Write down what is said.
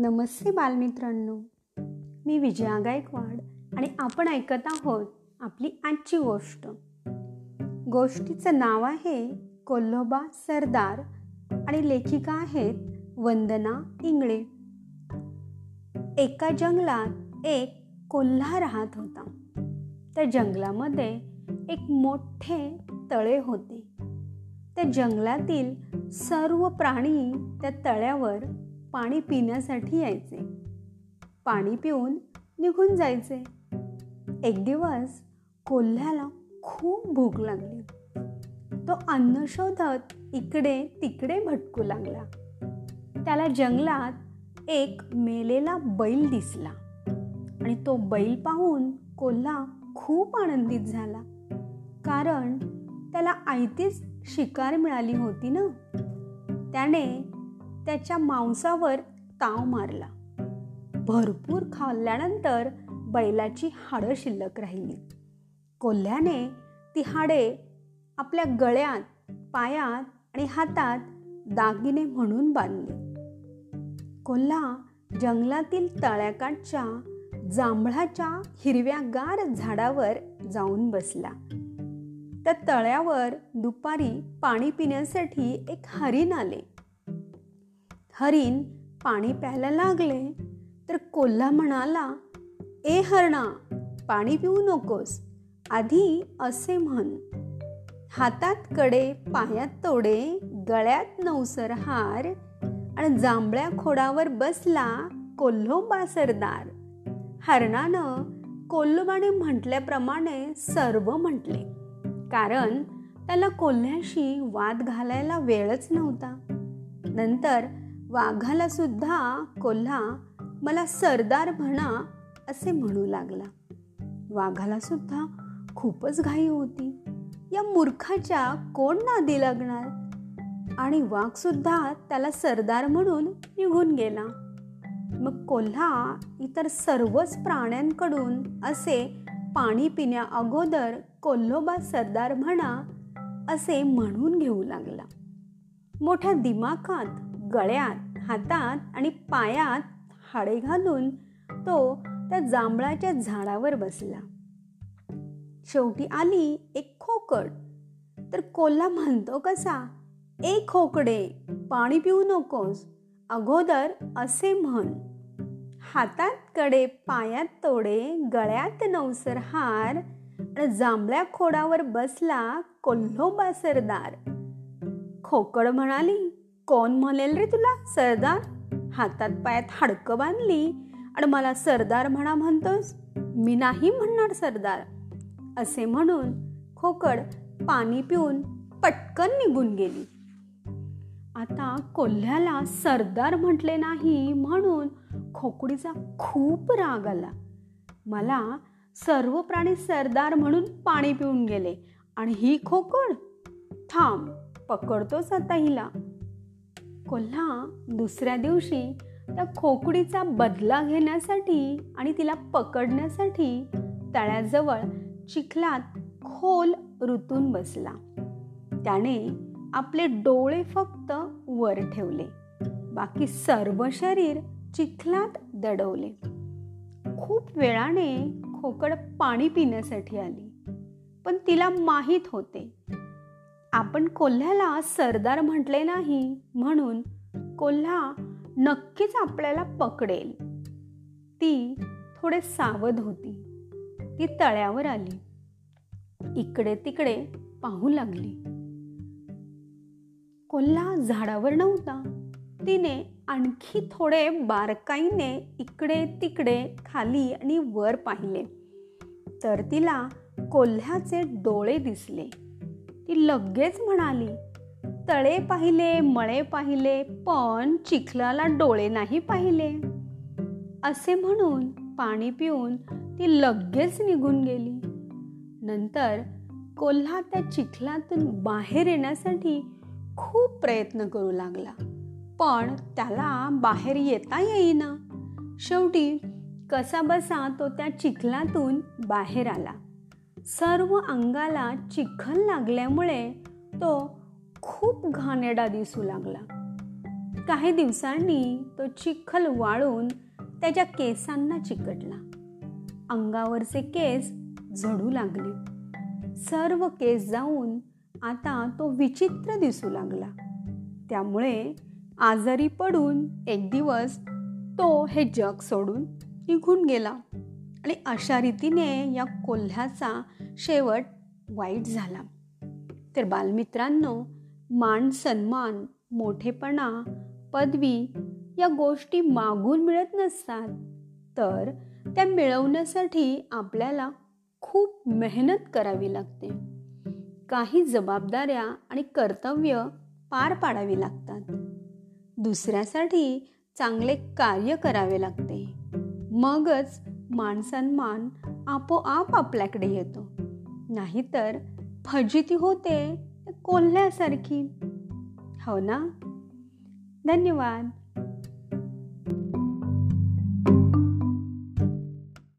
नमस्ते बालमित्रांनो. मी विजया गायकवाड आणि आपण ऐकत आहोत आपली आजची गोष्ट. गोष्टीचं नाव आहे कोल्होबा सरदार आणि लेखिका आहेत वंदना इंगळे. एका जंगलात एक कोल्हा राहत होता. त्या जंगलामध्ये एक मोठे तळे होते. त्या जंगलातील सर्व प्राणी त्या तळ्यावर पाणी पिण्यासाठी यायचे. पाणी पिऊन निघून जायचे. एक दिवस कोल्ह्याला खूप भूक लागली. तो अन्न शोधत इकडे तिकडे भटकू लागला. त्याला जंगलात एक मेलेला बैल दिसला आणि तो बैल पाहून कोल्हा खूप आनंदित झाला. कारण त्याला आयतीच शिकार मिळाली होती ना? त्याने त्याच्या मांसावर ताव मारला. भरपूर खाल्ल्यानंतर बैलाची हाडं शिल्लक राहिली. कोल्ह्याने ती हाडे आपल्या गळ्यात पायात आणि हातात दागिने म्हणून बांधली. कोल्हा जंगलातील तळ्याकाठच्या जांभळाच्या हिरव्यागार झाडावर जाऊन बसला. त्या तळ्यावर दुपारी पाणी पिण्यासाठी एक हरिण आले. हरिण पाणी प्यायला लागले तर कोल्हा म्हणाला ए हरणा पाणी पिऊ नकोस आधी असे म्हण. हातात कडे पायात तोडे गळ्यात नवसर हार आणि जांभळ्या खोडावर बसला कोल्होबा सरदार. हरणानं कोल्होबाने म्हटल्याप्रमाणे सर्व म्हटले कारण त्याला कोल्ह्याशी वाद घालायला वेळच नव्हता. नंतर वाघाला सुद्धा कोल्हा मला सरदार म्हणा असे म्हणू लागला. वाघाला सुद्धा खूपच घाई होती. या मूर्खाच्या कोण नादी लागणार? आणि वाघ सुद्धा त्याला सरदार म्हणून निघून गेला. मग कोल्हा इतर सर्वच प्राण्यांकडून असे पाणी पिण्या अगोदर कोल्होबा सरदार म्हणा असे म्हणून घेऊ लागला. मोठ्या दिमाखात गळ्यात हातात आणि पायात हाडे घालून तो त्या जांभळाच्या झाडावर बसला. शेवटी आली एक खोकड. तर कोल्हा म्हणतो कसा ए खोकडे पाणी पिऊ नकोस अगोदर असे म्हण. हातात कडे पायात तोडे गळ्यात नवसर हार जांभळ्या खोडावर बसला कोल्हो बासरदार खोकड म्हणाली कोण म्हणेल रे तुला? सरदार? हातात पायात हाडकं बांधली आणि मला सरदार म्हणा म्हणतोस? मी नाही म्हणणार सरदार. असे म्हणून खोकड पाणी पिऊन पटकन निघून गेली. आता कोल्ह्याला सरदार म्हटले नाही म्हणून खोकडीचा खूप राग आला. मला सर्व प्राणी सरदार म्हणून पाणी पिऊन गेले आणि ही खोकड? थांब पकडतोच आता हिला. कोल्हा दुसऱ्या दिवशी त्या खोकडीचा बदला घेण्यासाठी आणि तिला पकडण्यासाठी तळ्याजवळ चिखलात खोल ऋतून बसला. त्याने आपले डोळे फक्त वर ठेवले. बाकी सर्व शरीर चिखलात दडवले. खूप वेळाने खोकड पाणी पिण्यासाठी आली. पण तिला माहीत होते आपण कोल्ह्याला सरदार म्हटले नाही म्हणून कोल्हा नक्कीच आपल्याला पकडेल. ती थोडे सावध होती. ती तळ्यावर आली. इकडे तिकडे पाहू लागली. कोल्हा झाडावर नव्हता. तिने आणखी थोडे बारकाईने इकडे तिकडे खाली आणि वर पाहिले. तर तिला कोल्ह्याचे डोळे दिसले. ती लगेच म्हणाली तळे पाहिले मळे पाहिले पण चिखलाला डोळे नाही पाहिले. असे म्हणून पाणी पिऊन ती लगेच निघून गेली. नंतर कोल्हा त्या चिखलातून बाहेर येण्यासाठी खूप प्रयत्न करू लागला पण त्याला बाहेर येता येईना. शेवटी कसा बसा तो त्या चिखलातून बाहेर आला. सर्व अंगाला चिखल लागल्यामुळे तो खूप घाणेडा दिसू लागला. काही दिवसांनी तो चिखल वाळून त्याच्या केसांना चिकटला. अंगावरचे केस झडू लागले. सर्व केस जाऊन आता तो विचित्र दिसू लागला. त्यामुळे आजारी पडून एक दिवस तो हे जग सोडून निघून गेला. आणि अशा रीतीने या कोल्ह्याचा शेवट वाईट झाला. तर बालमित्रांनो मान सन्मान मोठेपणा पदवी या गोष्टी मागून मिळत नसतात तर त्या मिळवण्यासाठी आपल्याला खूप मेहनत करावी लागते. काही जबाबदाऱ्या आणि कर्तव्य पार पाडावी लागतात. दुसऱ्यासाठी चांगले कार्य करावे लागते. मगच मानसन्मान आपोआप आपल्याकडे येतो. नाहीतर फजिती होते कोल्ह्यासारखी. हो ना? धन्यवाद.